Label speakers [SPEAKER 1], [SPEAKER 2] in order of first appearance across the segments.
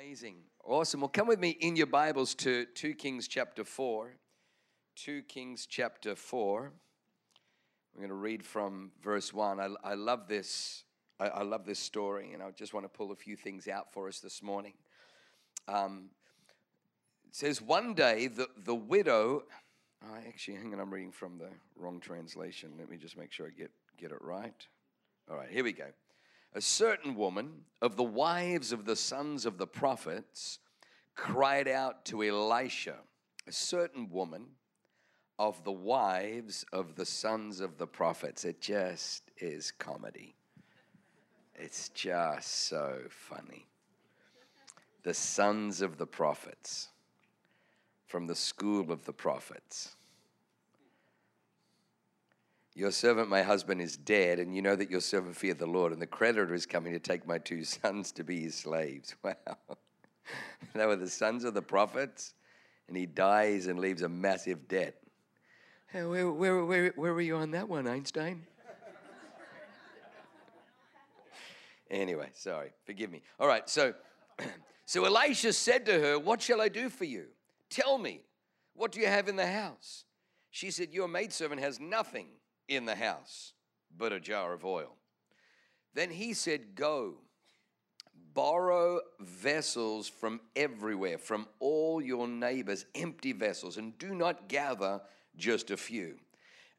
[SPEAKER 1] Amazing. Awesome. Well, come with me in your Bibles to 2 Kings chapter 4. 2 Kings chapter 4. We're going to read from verse 1. I, I love this. I, I, love this story, and I just want to pull a few things out for us this morning. Um, it says, One day the, the widow. Oh, actually, hang on, I'm reading from the wrong translation. Let me just make sure I get, get it right. All right, here we go a certain woman of the wives of the sons of the prophets cried out to Elisha. A certain woman of the wives of the sons of the prophets. It just is comedy. It's just so funny. The sons of the prophets from the school of the prophets. Your servant, my husband, is dead, and you know that your servant feared the Lord, and the creditor is coming to take my two sons to be his slaves. Wow. they were the sons of the prophets, and he dies and leaves a massive debt. Hey, where, where, where, where were you on that one, Einstein? anyway, sorry, forgive me. All right, so, so Elisha said to her, What shall I do for you? Tell me, what do you have in the house? She said, Your maidservant has nothing in the house but a jar of oil. Then he said, Go, borrow vessels from everywhere, from all your neighbors, empty vessels, and do not gather just a few.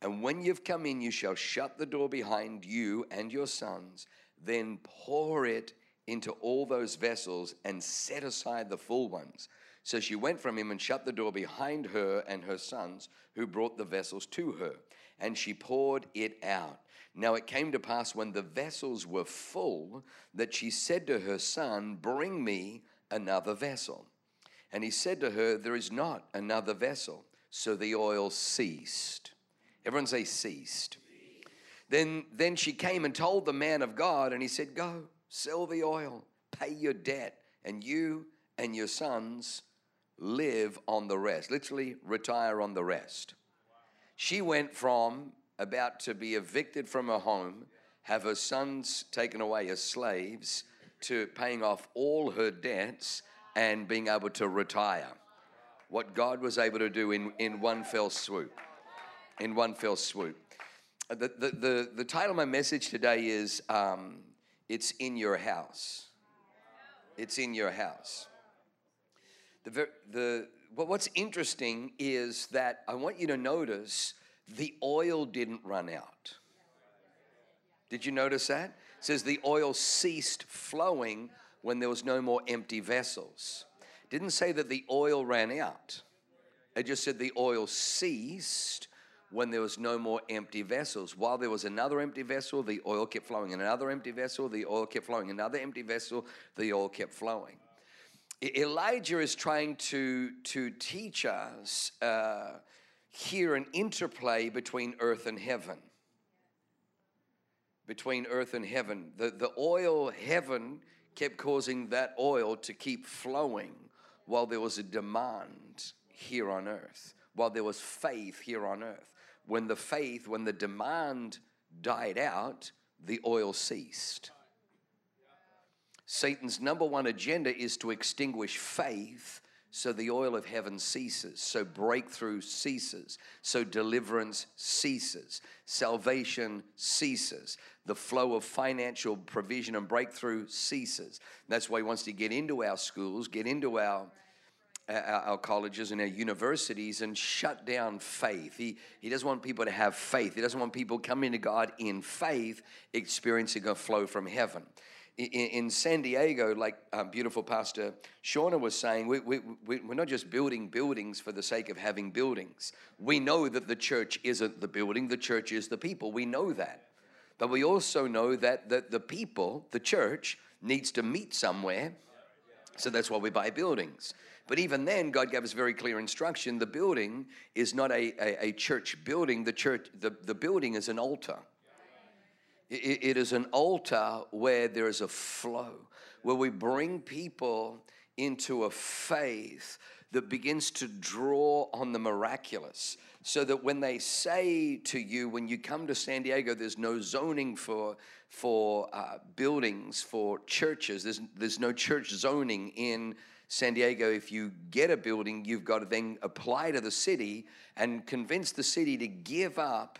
[SPEAKER 1] And when you've come in, you shall shut the door behind you and your sons, then pour it into all those vessels and set aside the full ones. So she went from him and shut the door behind her and her sons, who brought the vessels to her and she poured it out. Now it came to pass when the vessels were full that she said to her son, Bring me another vessel. And he said to her, There is not another vessel. So the oil ceased. Everyone say, ceased. Then, then she came and told the man of God, and he said, Go, sell the oil, pay your debt, and you and your sons live on the rest. Literally, retire on the rest. She went from about to be evicted from her home, have her sons taken away as slaves, to paying off all her debts and being able to retire. What God was able to do in, in one fell swoop. In one fell swoop. The, the, the, the title of my message today is um, It's in Your House. It's in Your House. The, the, but what's interesting is that I want you to notice the oil didn't run out. Did you notice that? It says the oil ceased flowing when there was no more empty vessels. Didn't say that the oil ran out. It just said the oil ceased when there was no more empty vessels. While there was another empty vessel, the oil kept flowing. In another empty vessel, the oil kept flowing. In another empty vessel, the oil kept flowing. Elijah is trying to, to teach us uh, here an interplay between earth and heaven. Between earth and heaven. The, the oil, heaven, kept causing that oil to keep flowing while there was a demand here on earth, while there was faith here on earth. When the faith, when the demand died out, the oil ceased. Satan's number one agenda is to extinguish faith so the oil of heaven ceases, so breakthrough ceases, so deliverance ceases, salvation ceases, the flow of financial provision and breakthrough ceases. That's why he wants to get into our schools, get into our our, colleges and our universities and shut down faith. He, he doesn't want people to have faith. He doesn't want people coming to God in faith, experiencing a flow from heaven in, San Diego, like um, beautiful Pastor Shauna was saying, we, we, we're not just building buildings for the sake of having buildings. We know that the church isn't the building, the church is the people. We know that. But we also know that the, the people, the church, needs to meet somewhere. So that's why we buy buildings. But even then, God gave us very clear instruction. The building is not a, a, a church building. The church, the, the building is an altar it is an altar where there is a flow, where we bring people into a faith that begins to draw on the miraculous. so that when they say to you, when you come to San Diego, there's no zoning for for uh, buildings for churches. There's there's no church zoning in San Diego. If you get a building, you've got to then apply to the city and convince the city to give up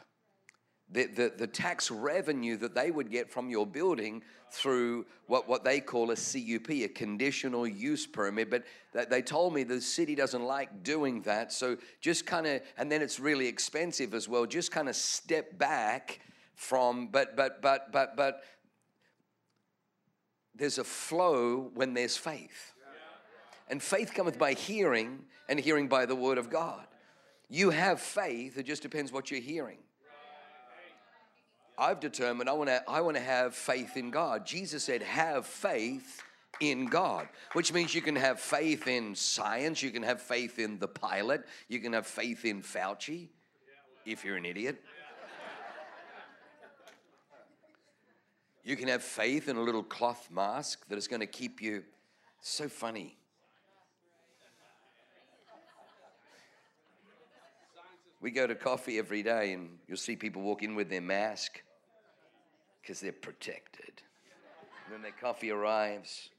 [SPEAKER 1] the, the, the tax revenue that they would get from your building through what, what they call a CUP, a conditional use permit. But they told me the city doesn't like doing that. So just kind of, and then it's really expensive as well. Just kind of step back from, but, but, but, but, but, there's a flow when there's faith. And faith cometh by hearing, and hearing by the word of God. You have faith, it just depends what you're hearing. I've determined I want to I want to have faith in God. Jesus said, "Have faith in God," which means you can have faith in science, you can have faith in the pilot, you can have faith in Fauci if you're an idiot. You can have faith in a little cloth mask that is going to keep you so funny. We go to coffee every day and you'll see people walk in with their mask because they're protected. And then their coffee arrives.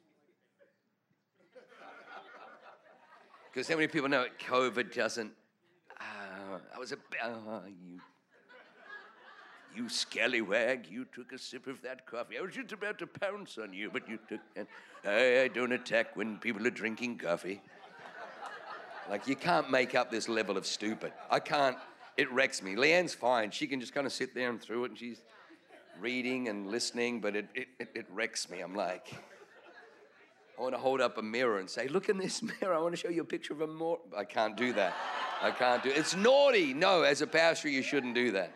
[SPEAKER 1] Because how many people know it? COVID doesn't. Uh, I was a. Uh, you, you scallywag, you took a sip of that coffee. I was just about to pounce on you, but you took. I don't attack when people are drinking coffee. Like, you can't make up this level of stupid. I can't. It wrecks me. Leanne's fine. She can just kind of sit there and through it, and she's reading and listening, but it, it, it wrecks me. I'm like, I want to hold up a mirror and say, Look in this mirror. I want to show you a picture of a more. I can't do that. I can't do it. It's naughty. No, as a pastor, you shouldn't do that.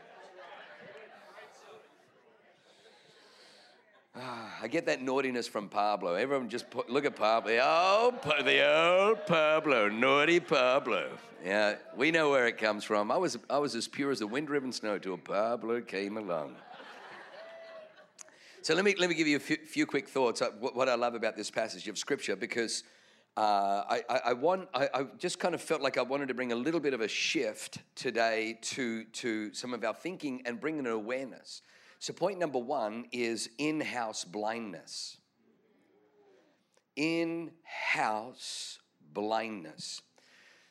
[SPEAKER 1] Ah, I get that naughtiness from Pablo. Everyone just put, look at Pablo. Old, the old Pablo, naughty Pablo. Yeah, we know where it comes from. I was, I was as pure as the wind-driven snow till Pablo came along. So let me, let me give you a few, few quick thoughts. What I love about this passage of Scripture, because uh, I, I, I, want, I, I, just kind of felt like I wanted to bring a little bit of a shift today to, to some of our thinking and bring an awareness. So, point number one is in house blindness. In house blindness.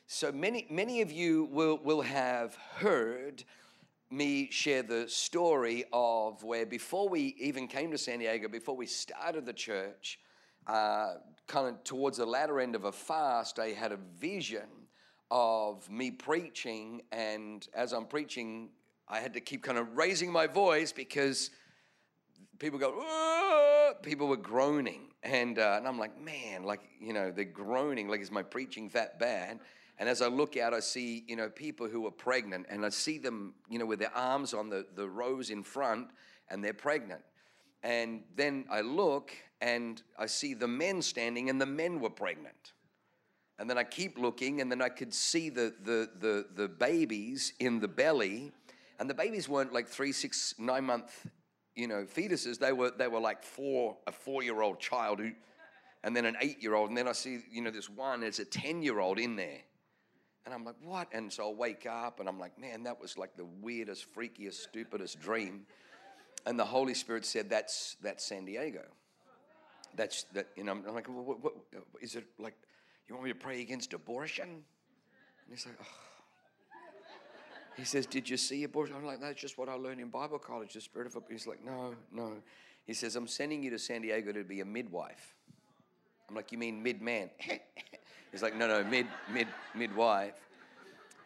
[SPEAKER 1] So, many, many of you will, will have heard me share the story of where before we even came to San Diego, before we started the church, uh, kind of towards the latter end of a fast, I had a vision of me preaching, and as I'm preaching, I had to keep kind of raising my voice because people go, people were groaning, and uh, and I'm like, man, like you know, they're groaning, like is my preaching that bad? And as I look out, I see, you know, people who are pregnant, and I see them, you know, with their arms on the, the rows in front, and they're pregnant. And then I look and I see the men standing, and the men were pregnant. And then I keep looking, and then I could see the, the, the, the babies in the belly. And the babies weren't like three, six, nine month, you know, fetuses. They were, they were like four, a four year old child who, and then an eight year old. And then I see, you know, this one, there's a 10 year old in there. And I'm like, what? And so I wake up and I'm like, man, that was like the weirdest, freakiest, stupidest dream. And the Holy Spirit said, that's, that's San Diego. That's that, you know, I'm like, what, what, is it like, you want me to pray against abortion? And he's like, oh. He says, Did you see abortion? I'm like, That's just what I learned in Bible college, the spirit of He's like, No, no. He says, I'm sending you to San Diego to be a midwife. I'm like, You mean mid man? He's like, no, no, mid, mid, midwife.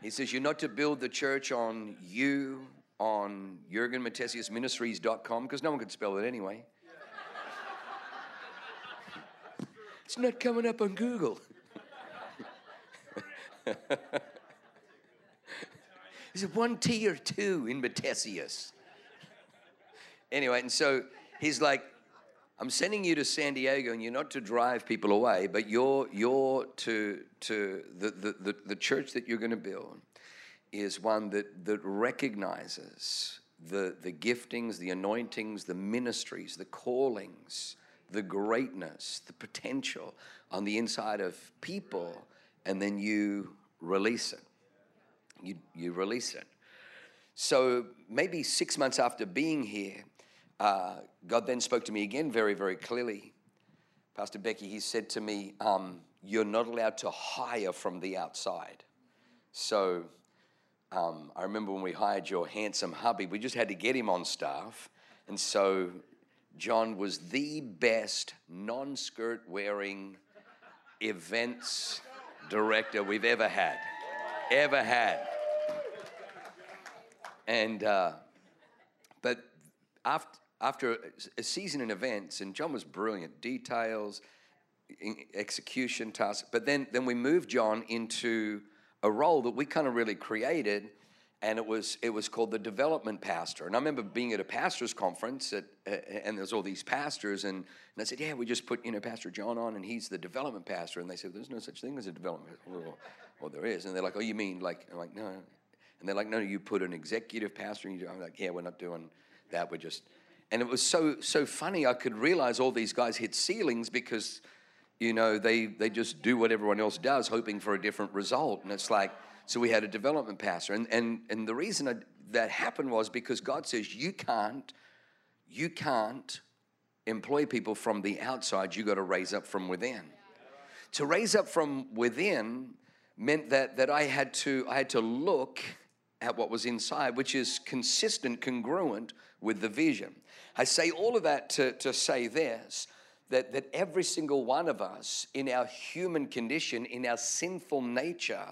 [SPEAKER 1] He says, you're not to build the church on you, on JurgenMatthesiusMinistries.com, because no one could spell it anyway. it's not coming up on Google. Is it one T or two in Matthesius? Anyway, and so he's like, I'm sending you to San Diego, and you're not to drive people away, but you're, you're to, to the, the, the, the church that you're going to build is one that, that recognizes the, the giftings, the anointings, the ministries, the callings, the greatness, the potential on the inside of people, and then you release it. you, you release it. So maybe six months after being here, uh, God then spoke to me again very, very clearly. Pastor Becky, he said to me, um, You're not allowed to hire from the outside. So um, I remember when we hired your handsome hubby, we just had to get him on staff. And so John was the best non skirt wearing events director we've ever had. Ever had. And, uh, but after, after a season in events, and John was brilliant, details, execution tasks, but then, then we moved John into a role that we kind of really created and it was it was called the development pastor. And I remember being at a pastors conference, at, and there's all these pastors, and, and I said, "Yeah, we just put you know Pastor John on, and he's the development pastor." And they said, "There's no such thing as a development." Well, well there is, and they're like, "Oh, you mean like?" I'm like, "No," and they're like, "No, you put an executive pastor." And I'm like, "Yeah, we're not doing that. We're just." And it was so so funny. I could realize all these guys hit ceilings because, you know, they they just do what everyone else does, hoping for a different result, and it's like so we had a development pastor. And, and, and the reason I, that happened was because God says you can't, you can't employ people from the outside, you got to raise up from within. To raise up from within meant that, that I, had to, I had to look at what was inside, which is consistent, congruent with the vision. I say all of that to, to say this that, that every single one of us, in our human condition, in our sinful nature,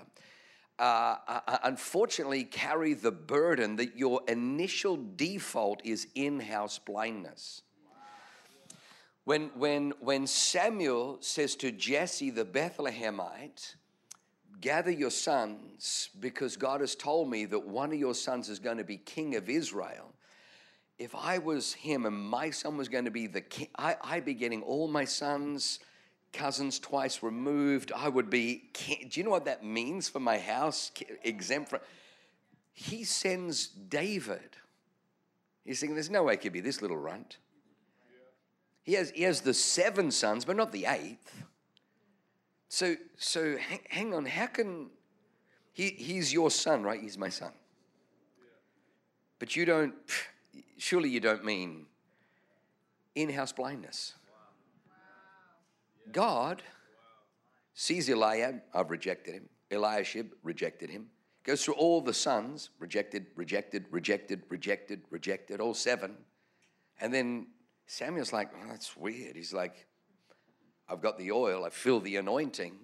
[SPEAKER 1] uh, uh, uh, unfortunately carry the burden that your initial default is in house blindness. When, when, when Samuel says to Jesse the Bethlehemite, Gather your sons, because God has told me that one of your sons is going to be king of Israel. If I was him and my son was going to be the king, I, I'd be getting all my sons cousins twice removed. I would be, do you know what that means for my house? Exempt from. He sends David. He's thinking, there's no way it could be this little runt. He has, he has the seven sons, but not the eighth. So, so hang, hang on, how can he, he's your son, right? He's my son. But you don't, surely you don't mean in house blindness. God sees Eliab, I've rejected him. Eliashib rejected him. Goes through all the sons, rejected, rejected, rejected, rejected, rejected, all seven. And then Samuel's like, oh, that's weird. He's like, I've got the oil, I feel the anointing.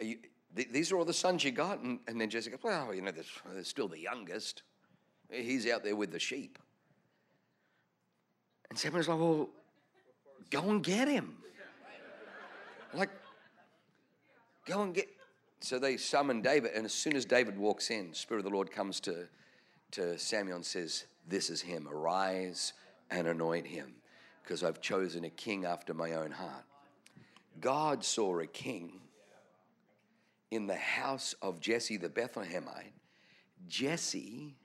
[SPEAKER 1] You, th- these are all the sons you got. And, and then Jesse goes, well, you know, there's, there's still the youngest. He's out there with the sheep. And Samuel's like, well, go and get him. Like, go and get. So they summon David, and as soon as David walks in, Spirit of the Lord comes to, to Samuel and says, This is him. Arise and anoint him, because I've chosen a king after my own heart. God saw a king in the house of Jesse the Bethlehemite. Jesse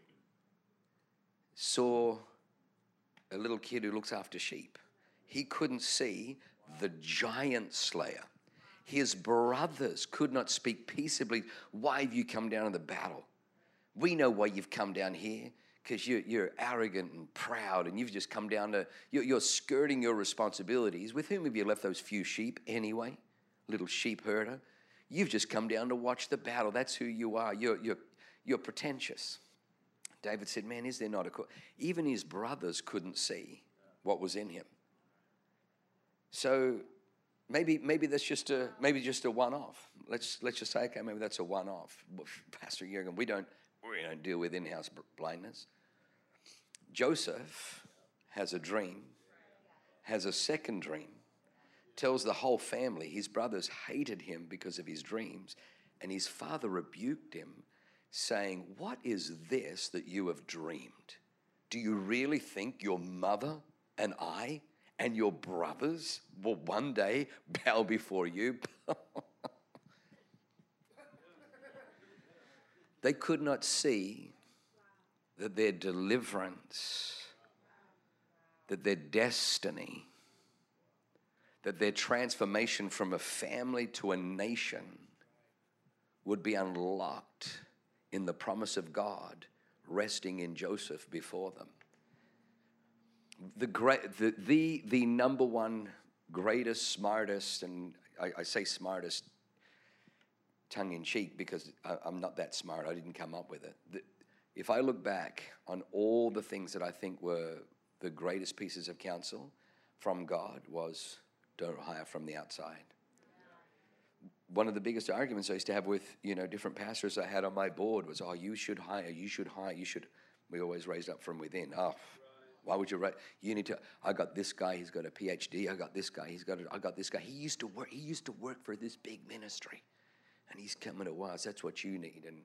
[SPEAKER 1] saw a little kid who looks after sheep. He couldn't see the giant slayer. His brothers could not speak peaceably. Why have you come down to the battle? We know why you've come down here because you're, you're, arrogant and proud and you've just come down to, you're, you're, skirting your responsibilities. With whom have you left those few sheep anyway? Little sheep herder. You've just come down to watch the battle. That's who you are. You're, you're, you're pretentious. David said, Man, is there not a. Co-? Even his brothers couldn't see what was in him. So maybe maybe that's just a maybe just a one-off. Let's let's just say okay, maybe that's a one-off. Pastor Jurgen, we don't we don't deal with in-house blindness. Joseph has a dream, has a second dream, tells the whole family his brothers hated him because of his dreams, and his father rebuked him, saying, What is this that you have dreamed? Do you really think your mother and I and your brothers will one day bow before you. they could not see that their deliverance, that their destiny, that their transformation from a family to a nation would be unlocked in the promise of God resting in Joseph before them. The, great, the, the, the number one greatest, smartest, and I, I say smartest tongue in cheek because I, am not that smart. I didn't come up with it. The, if I look back on all the things that I think were the greatest pieces of counsel from God was don't hire from the outside. One of the biggest arguments I used to have with you know different pastors I had on my board was, "Oh, you should hire, you should hire, you should." We always raised up from within. Oh, why would you write? You need to. I got this guy. He's got a PhD. I got this guy. He's got. A, I got this guy. He used to work. He used to work for this big ministry, and he's coming to us. That's what you need. And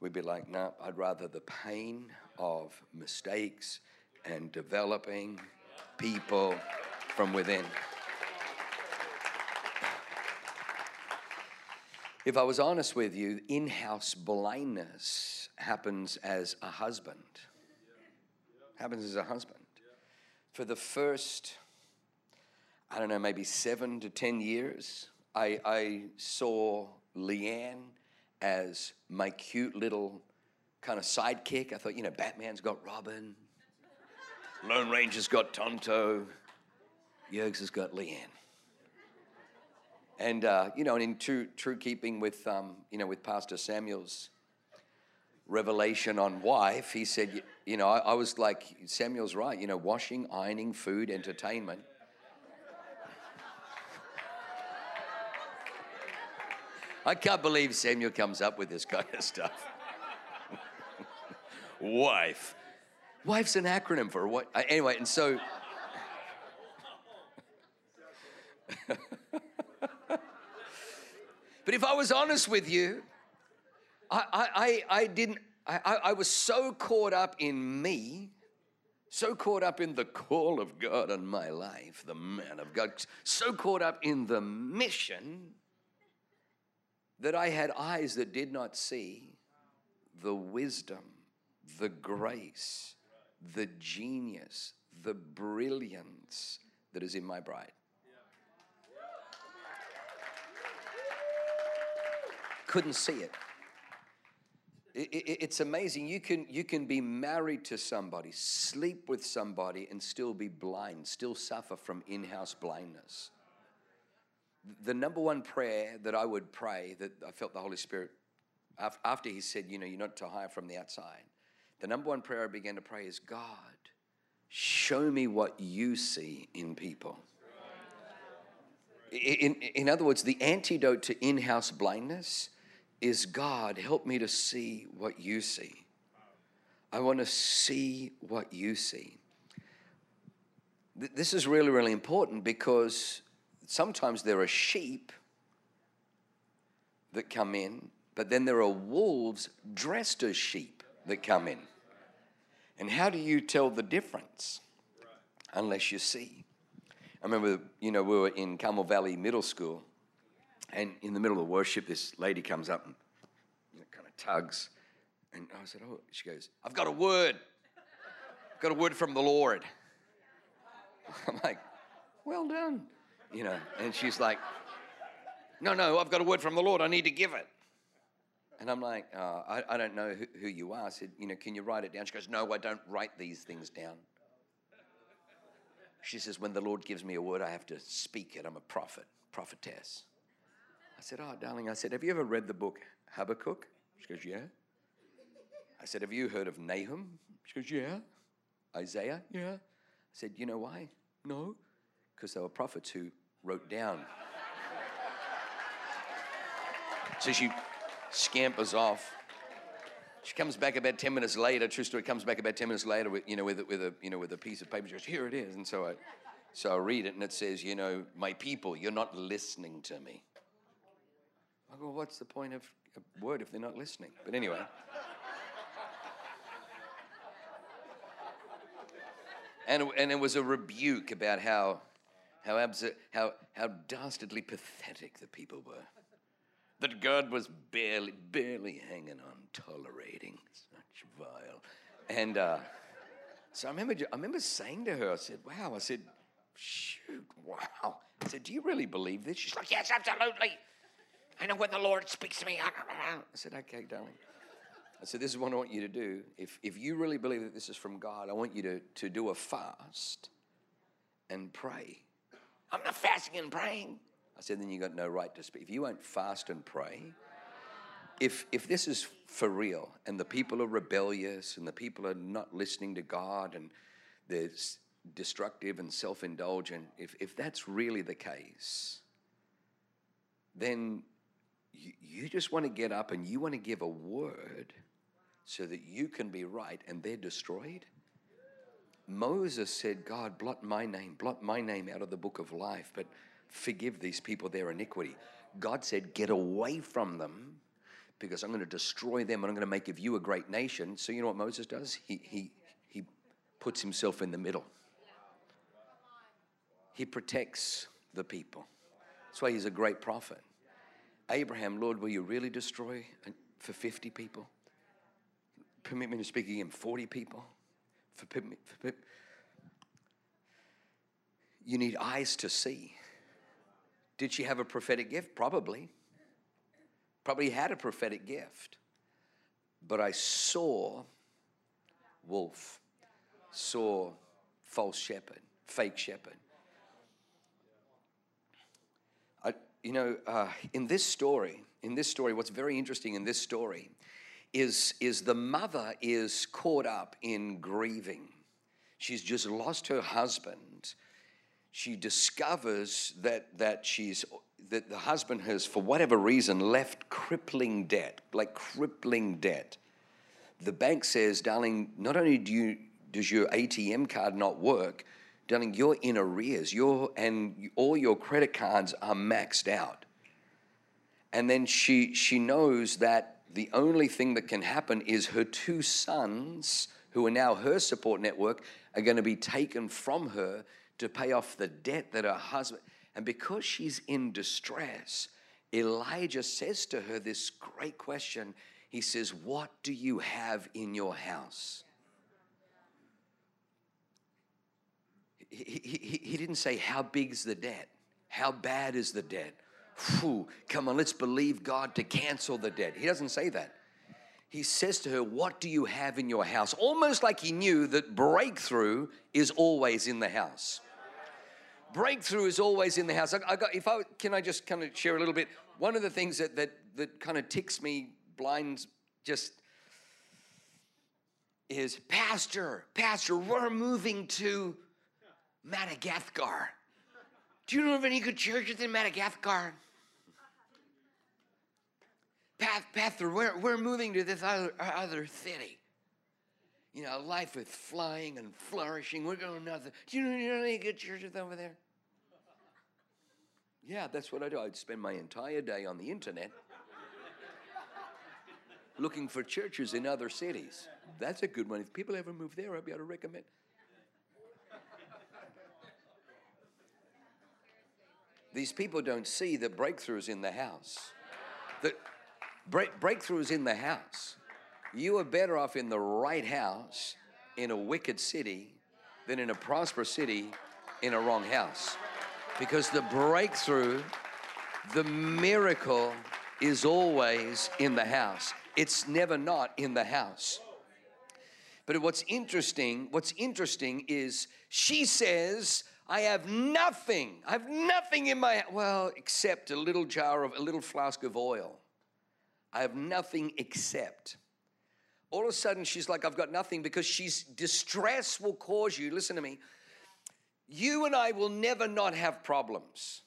[SPEAKER 1] we'd be like, no, I'd rather the pain of mistakes and developing people from within. If I was honest with you, in house blindness happens as a husband. Happens as a husband. For the first, I don't know, maybe seven to 10 years, I, I saw Leanne as my cute little kind of sidekick. I thought, you know, Batman's got Robin, Lone Ranger's got Tonto, Yergs has got Leanne. And, uh, you know, and in true, true keeping with, um, you know, with Pastor Samuel's revelation on wife, he said, you know, I, I was like, Samuel's right, you know, washing, ironing, food, entertainment. I can't believe Samuel comes up with this kind of stuff. Wife. Wife's an acronym for what? Anyway, and so. But if I was honest with you, I, I, I didn't, I, I was so caught up in me, so caught up in the call of God on my life, the man of God, so caught up in the mission that I had eyes that did not see the wisdom, the grace, the genius, the brilliance that is in my bride. Couldn't see it. It, it. It's amazing. You can, you can be married to somebody, sleep with somebody, and still be blind, still suffer from in house blindness. The number one prayer that I would pray that I felt the Holy Spirit, after He said, You know, you're not to hire from the outside, the number one prayer I began to pray is God, show me what you see in people. In, in other words, the antidote to in house blindness is God, help me to see what you see. I want to see what you see. This is really, really important because sometimes there are sheep that come in, but then there are wolves dressed as sheep that come in. And how do you tell the difference unless you see? I remember, you know, we were in Carmel Valley Middle School and in the middle of worship, this lady comes up and you know, kind of tugs. And I said, Oh, she goes, I've got a word. I've got a word from the Lord. I'm like, Well done. You know, and she's like, No, no, I've got a word from the Lord. I need to give it. And I'm like, oh, I, I don't know who, who you are. I said, You know, can you write it down? She goes, No, I don't write these things down. She says, When the Lord gives me a word, I have to speak it. I'm a prophet, prophetess. I said, Oh, darling, I said, Have you ever read the book Habakkuk? She goes, Yeah. I said, Have you heard of Nahum? She goes, Yeah. Isaiah? Yeah. I said, You know why? No. Because they were prophets who wrote down. so she scampers off. She comes back about 10 minutes later, true story, comes back about 10 minutes later with, you know, with, with, a, you know, with a piece of paper. She goes, Here it is. And so I, so I read it, and it says, You know, my people, you're not listening to me. I go, what's the point of a word if they're not listening? But anyway. and, and it was a rebuke about how, how, abs- how, how dastardly pathetic the people were. That God was barely, barely hanging on, tolerating such vile. And uh, so I remember, I remember saying to her, I said, wow, I said, shoot, wow. I said, do you really believe this? She's like, yes, absolutely. I know when the Lord speaks to me. I said, okay, darling. I said, this is what I want you to do. If, if you really believe that this is from God, I want you to, to do a fast and pray. I'm not fasting and praying. I said, then you got no right to speak. If you won't fast and pray, if if this is for real and the people are rebellious and the people are not listening to God and they're destructive and self-indulgent, if if that's really the case, then you, just want to get up and you want to give a word so that you can be right and they're destroyed. Moses said, God, blot my name, blot my name out of the book of life, but forgive these people their iniquity. God said, Get away from them because I'm going to destroy them and I'm going to make of you a great nation. So, you know what Moses does? He, he, he puts himself in the middle, he protects the people. That's why he's a great prophet. Abraham, Lord, will you really destroy for 50 people? Permit me to speak again, 40 people? For, for, you need eyes to see. Did she have a prophetic gift? Probably. Probably had a prophetic gift. But I saw wolf, saw false shepherd, fake shepherd. I, you know, uh, in this story, in this story, what's very interesting in this story is, is the mother is caught up in grieving. She's just lost her husband. She discovers that, that she's that the husband has, for whatever reason, left crippling debt, like crippling debt. The bank says, darling, not only do you does your ATM card not work, darling, you're in arrears. You're and all your credit cards are maxed out. And then she she knows that the only thing that can happen is her two sons, who are now her support network, are going to be taken from her to pay off the debt that her husband. And because she's in distress, Elijah says to her this great question. He says, What do you have in your house? He, he, he didn't say, How big's the debt? How bad is the debt? Whew, come on, let's believe God to cancel the debt. He doesn't say that. He says to her, What do you have in your house? Almost like he knew that breakthrough is always in the house. Breakthrough is always in the house. I, I got, if I can, I just kind of share a little bit. One of the things that that that kind of ticks me, blinds, just is Pastor, Pastor, we're moving to Madagascar. Do you know of any good churches in Madagascar? Pastor, we're, we're moving to this other, other city. You know, life is flying and flourishing. We're going to nothing. Do you know, you know any good churches over there? Yeah, that's what I do. I'd spend my entire day on the internet looking for churches in other cities. That's a good one. If people ever move there, I'd be able to recommend. These people don't see that breakthroughs in the house. That break, breakthroughs in the house. You are better off in the right house in a wicked city than in a prosperous city in a wrong house. Because the breakthrough, the miracle is always in the house. It's never not in the house. But what's interesting, what's interesting is she says, I have nothing. I have nothing in my well except a little jar of a little flask of oil. I have nothing except. All of a sudden she's like I've got nothing because she's distress will cause you. Listen to me. You and I will never not have problems.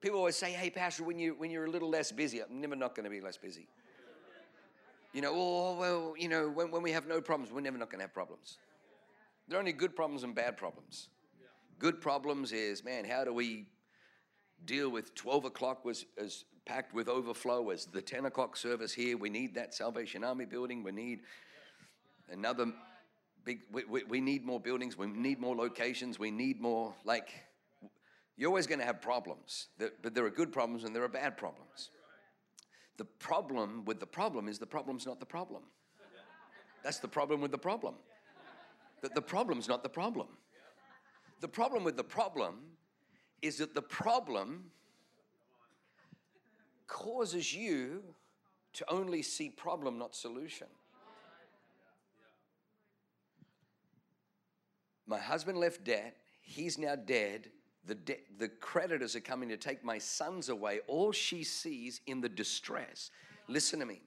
[SPEAKER 1] People always say, "Hey, pastor, when you when you're a little less busy, I'm never not going to be less busy." You know, oh, oh well, you know, when, when we have no problems, we're never not going to have problems. There are only good problems and bad problems. Good problems is, man, how do we deal with 12 o'clock was as packed with overflow as the 10 o'clock service here. We need that Salvation Army building. We need another big, we, we, we need more buildings. We need more locations. We need more, like, you're always going to have problems. But there are good problems and there are bad problems. The problem with the problem is the problem's not the problem. That's the problem with the problem. That the problem's not the problem. The problem with the problem is that the problem causes you to only see problem, not solution. My husband left debt. He's now dead. The, de- the creditors are coming to take my sons away. All she sees in the distress. Listen to me.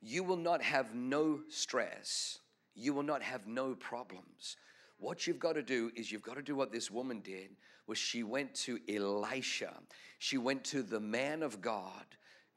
[SPEAKER 1] You will not have no stress. You will not have no problems. What you've got to do is you've got to do what this woman did was she went to Elisha. She went to the man of God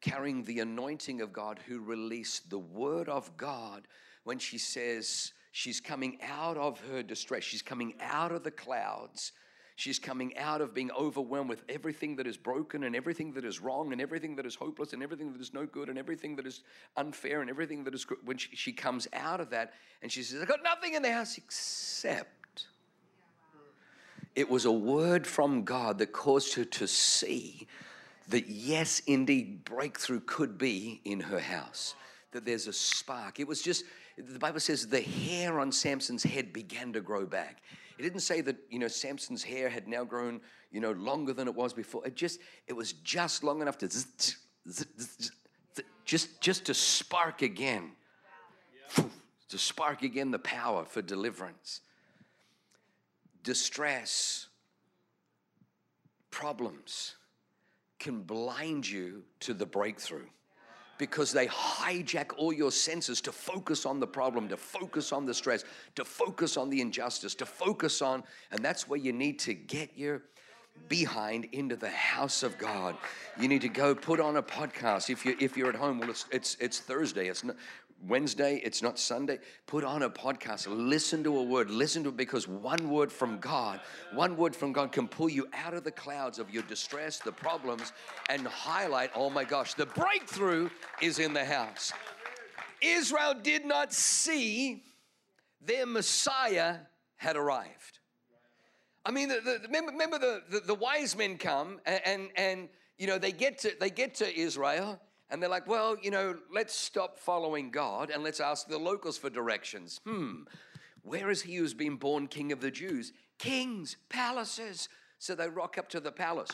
[SPEAKER 1] carrying the anointing of God who released the word of God when she says she's coming out of her distress. She's coming out of the clouds. She's coming out of being overwhelmed with everything that is broken and everything that is wrong and everything that is hopeless and everything that is no good and everything that is unfair and everything that is good. When she, she comes out of that and she says, "I've got nothing in the house except it was a word from God that caused her to see that, yes, indeed, breakthrough could be in her house, that there's a spark. It was just, the Bible says the hair on Samson's head began to grow back. It didn't say that, you know, Samson's hair had now grown, you know, longer than it was before. It just, it was just long enough to just, just to spark again, to spark again the power for deliverance. Distress, problems can blind you to the breakthrough because they hijack all your senses to focus on the problem, to focus on the stress, to focus on the injustice, to focus on, and that's where you need to get your behind into the house of God. You need to go put on a podcast. If you if you're at home, well, it's it's it's Thursday. It's not, Wednesday, it's not Sunday. Put on a podcast, listen to a word, listen to it because one word from God, one word from God can pull you out of the clouds of your distress, the problems, and highlight, oh my gosh, the breakthrough is in the house. Israel did not see their Messiah had arrived. I mean, the, the, remember, remember the, the, the, wise men come and, and, and you know they get to they get to Israel and they're like, well, you know, let's stop following God and let's ask the locals for directions. Hmm, where is he who's been born king of the Jews? Kings, palaces. So they rock up to the palace.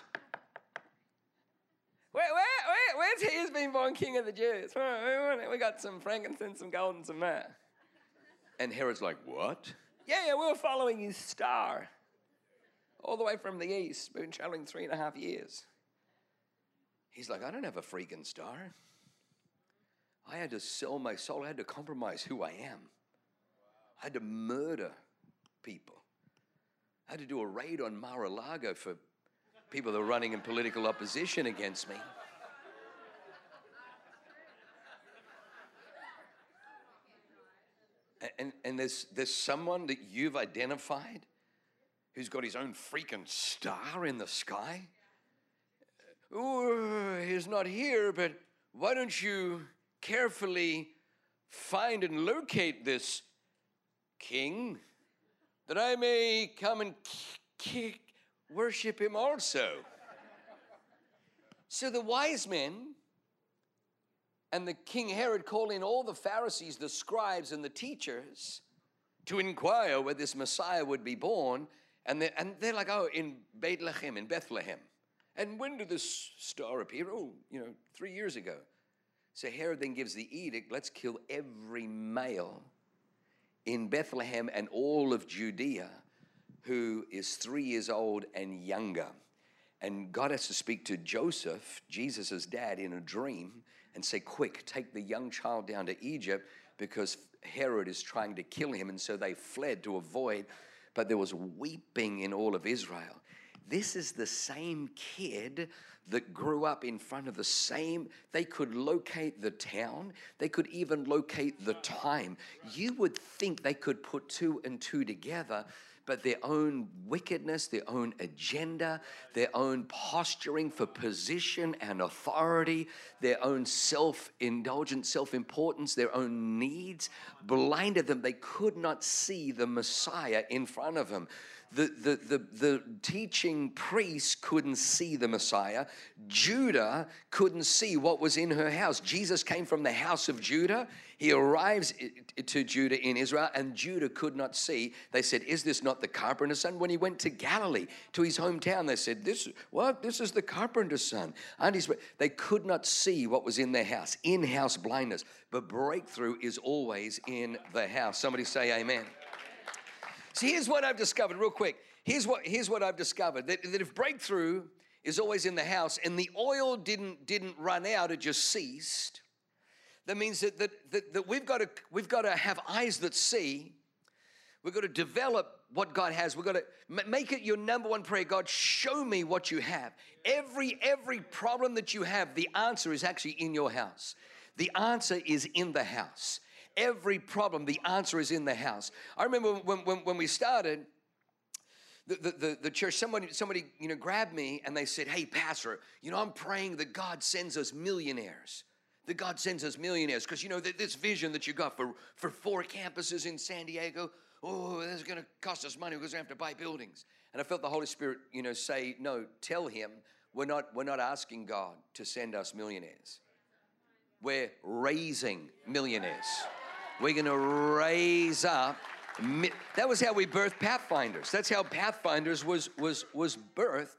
[SPEAKER 1] Where, where, where, where's he who's been born king of the Jews? We got some frankincense, some gold, and some myrrh. And Herod's like, what? Yeah, yeah, we were following his star all the way from the east. We've been traveling three and a half years. He's like, I don't have a freaking star. I had to sell my soul. I had to compromise who I am. I had to murder people. I had to do a raid on Mar a Lago for people that were running in political opposition against me. And, and there's, there's someone that you've identified who's got his own freaking star in the sky he's not here, but why don't you carefully find and locate this king that I may come and k- k- worship him also? so the wise men and the king Herod call in all the Pharisees, the scribes, and the teachers to inquire where this Messiah would be born. And they're, and they're like, oh, in Bethlehem, in Bethlehem. And when did this star appear? Oh, you know, three years ago. So Herod then gives the edict let's kill every male in Bethlehem and all of Judea who is three years old and younger. And God has to speak to Joseph, Jesus' dad, in a dream and say, Quick, take the young child down to Egypt because Herod is trying to kill him. And so they fled to avoid, but there was weeping in all of Israel. This is the same kid that grew up in front of the same, they could locate the town, they could even locate the time. You would think they could put two and two together, but their own wickedness, their own agenda, their own posturing for position and authority, their own self indulgent self importance, their own needs blinded them. They could not see the Messiah in front of them. The, the, the, the teaching priests couldn't see the Messiah. Judah couldn't see what was in her house. Jesus came from the house of Judah. He arrives to Judah in Israel, and Judah could not see. They said, Is this not the carpenter's son? When he went to Galilee, to his hometown, they said, This what? This is the carpenter's son. And they could not see what was in their house, in-house blindness. But breakthrough is always in the house. Somebody say amen. See, here's what I've discovered, real quick. Here's what, here's what I've discovered that, that if breakthrough is always in the house and the oil didn't, didn't run out, it just ceased, that means that, that, that, that we've, got to, we've got to have eyes that see. We've got to develop what God has. We've got to make it your number one prayer. God, show me what you have. Every every problem that you have, the answer is actually in your house. The answer is in the house every problem, the answer is in the house. I remember when, when, when we started, the, the, the, church, somebody, somebody, you know, grabbed me and they said, hey, pastor, you know, I'm praying that God sends us millionaires. That God sends us millionaires. Because, you know, this vision that you got for, for four campuses in San Diego, oh, this is going to cost us money because we have to buy buildings. And I felt the Holy Spirit, you know, say, no, tell him we're not, we're not asking God to send us millionaires. We're raising millionaires. We're going to raise up. That was how we birthed Pathfinders. That's how Pathfinders was was was birthed.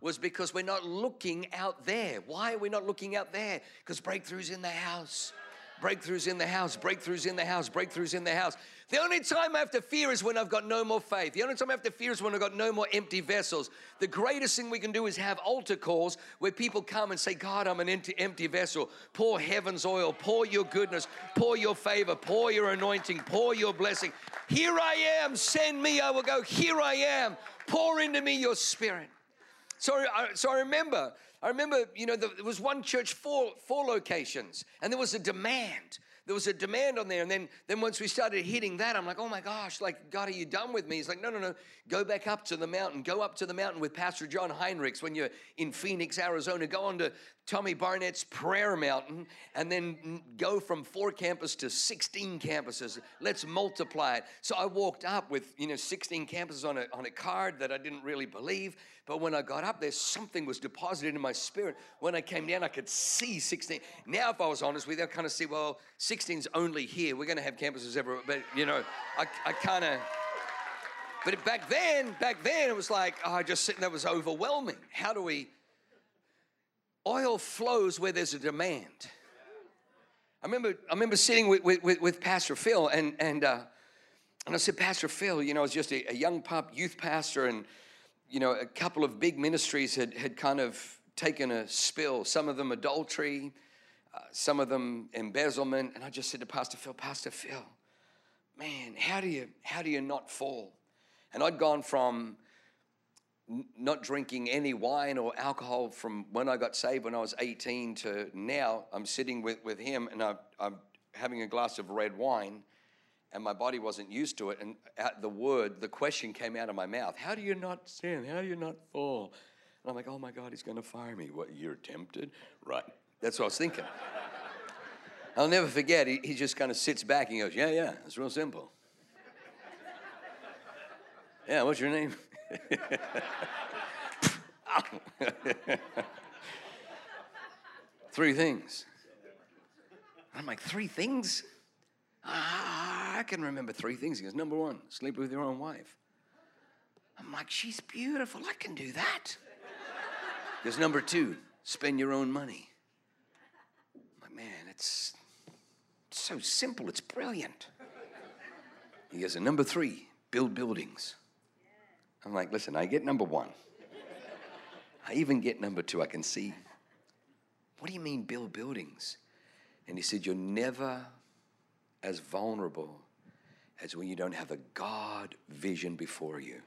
[SPEAKER 1] Was because we're not looking out there. Why are we not looking out there? Because breakthroughs in the house. Breakthroughs in the house, breakthroughs in the house, breakthroughs in the house. The only time I have to fear is when I've got no more faith. The only time I have to fear is when I've got no more empty vessels. The greatest thing we can do is have altar calls where people come and say, God, I'm an empty, vessel. Pour heaven's oil, pour your goodness, pour your favor, pour your anointing, pour your blessing. Here I am, send me, I will go. Here I am, pour into me your spirit. So, so I remember I remember, you know, there was one church, four, four locations, and there was a demand there was a demand on there. And then, then once we started hitting that, I'm like, oh my gosh, like, God, are you done with me? He's like, no, no, no. Go back up to the mountain. Go up to the mountain with Pastor John Heinrichs when you're in Phoenix, Arizona. Go on to Tommy Barnett's Prayer Mountain and then go from four campuses to 16 campuses. Let's multiply it. So I walked up with, you know, 16 campuses on a, on a card that I didn't really believe. But when I got up there, something was deposited in my spirit. When I came down, I could see 16. Now, if I was honest with you, I kind of see, well, 16's only here. We're going to have campuses everywhere. But, you know, I, I kind of. But back then, back then, it was like, oh, I just sitting there was overwhelming. How do we oil flows where there's a demand. I remember, I remember sitting with, with, with Pastor Phil, and, and, uh, and I said, Pastor Phil, you know, I was just a, a, young pup, youth pastor, and, you know, a couple of big ministries had, had kind of taken a spill, some of them adultery, uh, some of them embezzlement. And I just said to Pastor Phil, Pastor Phil, man, how do you, how do you not fall? And I'd gone from not drinking any wine or alcohol from when I got saved when I was 18 to now. I'm sitting with, with him and I, I'm having a glass of red wine and my body wasn't used to it. And at the word, the question came out of my mouth How do you not sin? How do you not fall? And I'm like, Oh my God, he's going to fire me. What, you're tempted? Right. That's what I was thinking. I'll never forget, he, he just kind of sits back and goes, Yeah, yeah, it's real simple. yeah, what's your name? three things. I'm like, three things? Ah, I can remember three things. He goes, number one, sleep with your own wife. I'm like, she's beautiful. I can do that. Because number two, spend your own money. I'm like, man, it's, it's so simple. It's brilliant. He goes, and number three, build buildings. I'm like, listen, I get number one. I even get number two. I can see. What do you mean build buildings? And he said, You're never as vulnerable as when you don't have a God vision before you.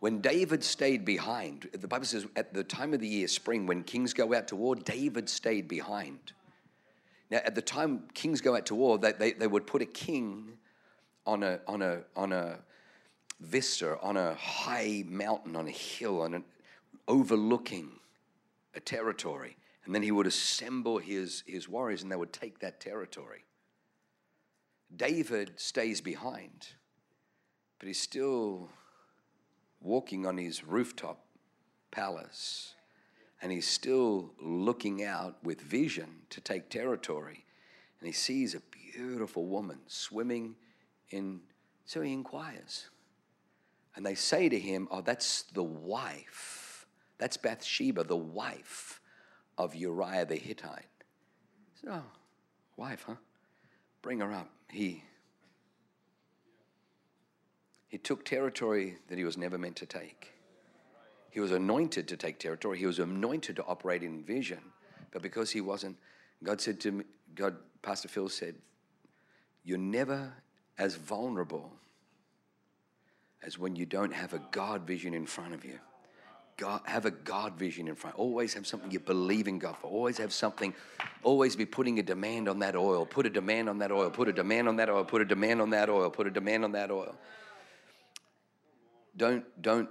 [SPEAKER 1] When David stayed behind, the Bible says at the time of the year, spring, when kings go out to war, David stayed behind. Now, at the time kings go out to war, they, they, they would put a king on a, on a, on a, vista on a high mountain, on a hill, on an, overlooking a territory. And then he would assemble his, his warriors and they would take that territory. David stays behind, but he's still walking on his rooftop palace and he's still looking out with vision to take territory. And he sees a beautiful woman swimming in, so he inquires. And they say to him, Oh, that's the wife. That's Bathsheba, the wife of Uriah the Hittite. He Said, oh, wife, huh? Bring her up. He he took territory that he was never meant to take. He was anointed to take territory. He was anointed to operate in vision. But because he wasn't, God said to me, God, Pastor Phil said, You're never as vulnerable as when you don't have a God vision in front of you. God, have a God vision in front. Always have something you believe in God for. Always have something. Always be putting a demand on that oil. Put a demand on that oil. Put a demand on that oil. Put a demand on that oil. Put a demand on that oil. Don't don't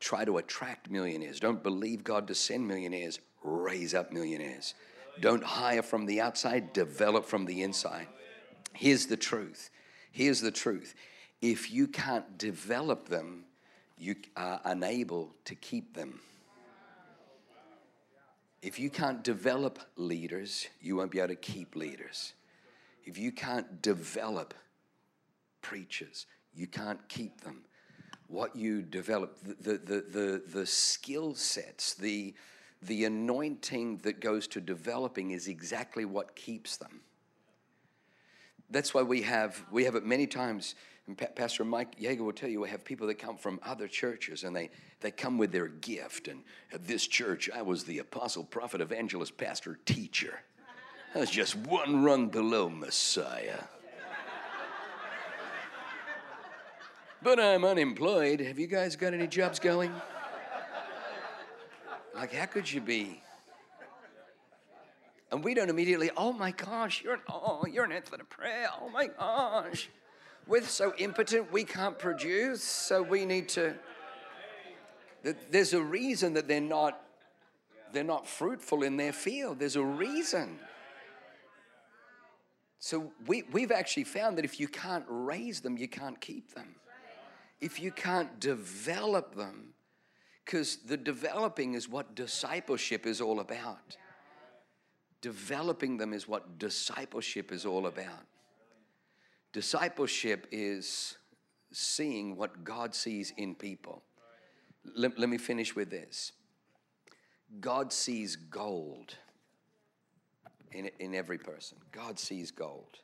[SPEAKER 1] try to attract millionaires. Don't believe God to send millionaires. Raise up millionaires. Don't hire from the outside. Develop from the inside. Here's the truth. Here's the truth. If you can't develop them, you are unable to keep them. If you can't develop leaders, you won't be able to keep leaders. If you can't develop preachers, you can't keep them. What you develop, the, the, the, the, skill sets, the, the anointing that goes to developing is exactly what keeps them. That's why we have, we have it many times and Pastor Mike Yeager will tell you, we have people that come from other churches and they, they come with their gift. And at this church, I was the apostle, prophet, evangelist, pastor, teacher. I was just one rung below Messiah. but I'm unemployed. Have you guys got any jobs going? Like, how could you be? And we don't immediately, oh my gosh, you're an, oh, you're an answer to prayer. Oh my gosh. We're so impotent, we can't produce, so we need to. There's a reason that they're not, they're not fruitful in their field. There's a reason. So we, we've actually found that if you can't raise them, you can't keep them. If you can't develop them, because the developing is what discipleship is all about. Developing them is what discipleship is all about. Discipleship is seeing what God sees in people. Let, let me finish with this God sees gold in, in every person. God sees gold.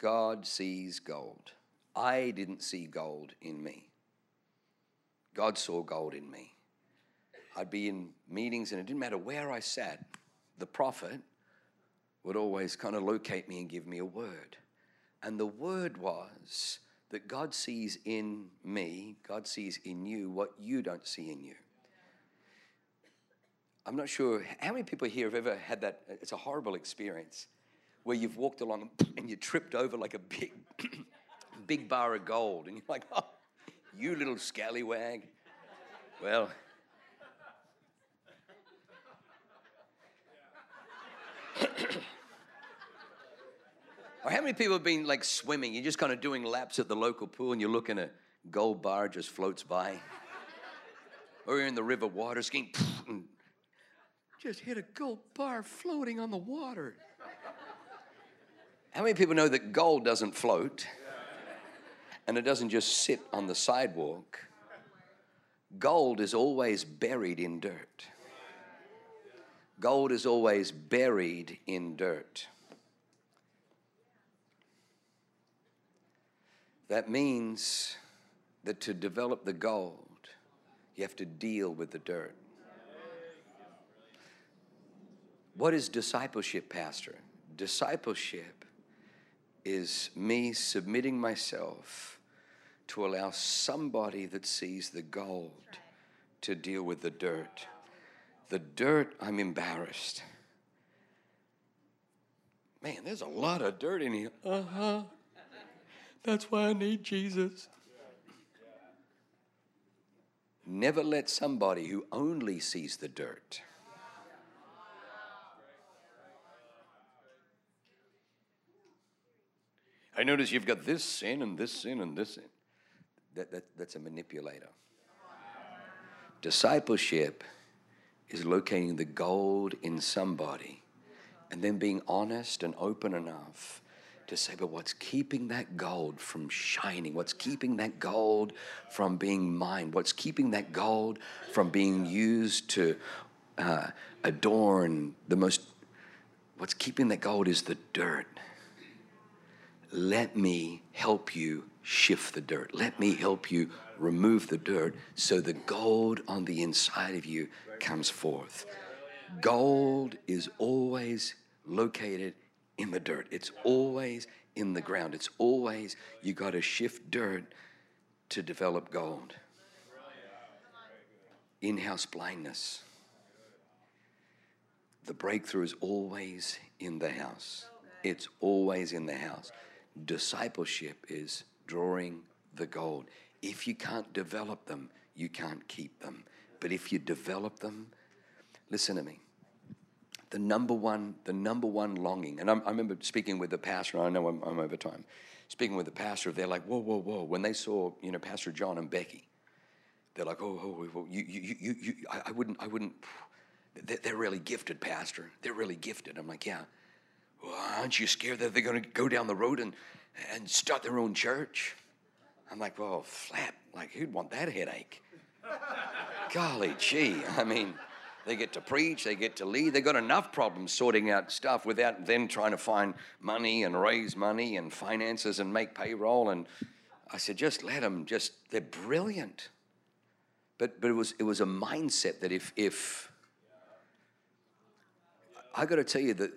[SPEAKER 1] God sees gold. I didn't see gold in me. God saw gold in me. I'd be in meetings, and it didn't matter where I sat, the prophet would always kind of locate me and give me a word. And the word was that God sees in me, God sees in you what you don't see in you. I'm not sure how many people here have ever had that. It's a horrible experience where you've walked along and you tripped over like a big, big bar of gold, and you're like, oh, you little scallywag. Well, Or how many people have been like swimming? You're just kind of doing laps at the local pool and you're looking at gold bar just floats by. or you're in the river water skiing and just hit a gold bar floating on the water. How many people know that gold doesn't float and it doesn't just sit on the sidewalk? Gold is always buried in dirt. Gold is always buried in dirt. That means that to develop the gold, you have to deal with the dirt. What is discipleship, Pastor? Discipleship is me submitting myself to allow somebody that sees the gold to deal with the dirt. The dirt, I'm embarrassed. Man, there's a lot of dirt in here. Uh huh. That's why I need Jesus. Never let somebody who only sees the dirt I notice you've got this sin and this sin and this sin. That, that, that's a manipulator. Discipleship is locating the gold in somebody and then being honest and open enough to say, but what's keeping that gold from shining? What's keeping that gold from being mined? What's keeping that gold from being used to uh, adorn the most? What's keeping that gold is the dirt. Let me help you shift the dirt. Let me help you remove the dirt so the gold on the inside of you comes forth. Gold is always located in the dirt. It's always in the ground. It's always, you got to shift dirt to develop gold. In house blindness. The breakthrough is always in the house. It's always in the house. Discipleship is drawing the gold. If you can't develop them, you can't keep them. But if you develop them, listen to me the number one, the number one longing. And I'm, i remember speaking with the pastor. I know I'm, I'm, over time. Speaking with the pastor, they're like, "Whoa, whoa, whoa!" When they saw, you know, Pastor John and Becky, they're like, "Oh, oh, oh, oh you, you, you, you I, I wouldn't, I wouldn't." They're, they're really gifted, Pastor. They're really gifted. I'm like, "Yeah." Well, aren't you scared that they're going to go down the road and and start their own church? I'm like, "Well, flap! Like, who'd want that headache?" Golly gee, I mean. They get to preach, they get to lead. They've got enough problems sorting out stuff without them trying to find money and raise money and finances and make payroll. And I said, just let them, just, they're brilliant. But, but it, was, it was a mindset that if, if I got to tell you that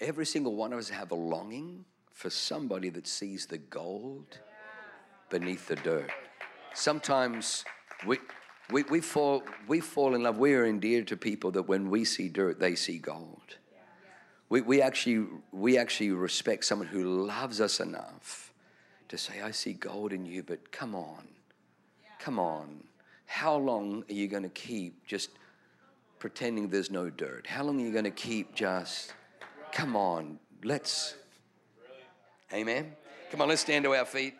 [SPEAKER 1] every single one of us have a longing for somebody that sees the gold beneath the dirt. Sometimes we, we, we, fall, we fall in love. We are endeared to people that when we see dirt, they see gold. We, we, actually, we actually respect someone who loves us enough to say, I see gold in you, but come on. Come on. How long are you going to keep just pretending there's no dirt? How long are you going to keep just, come on, let's. Amen. Come on, let's stand to our feet.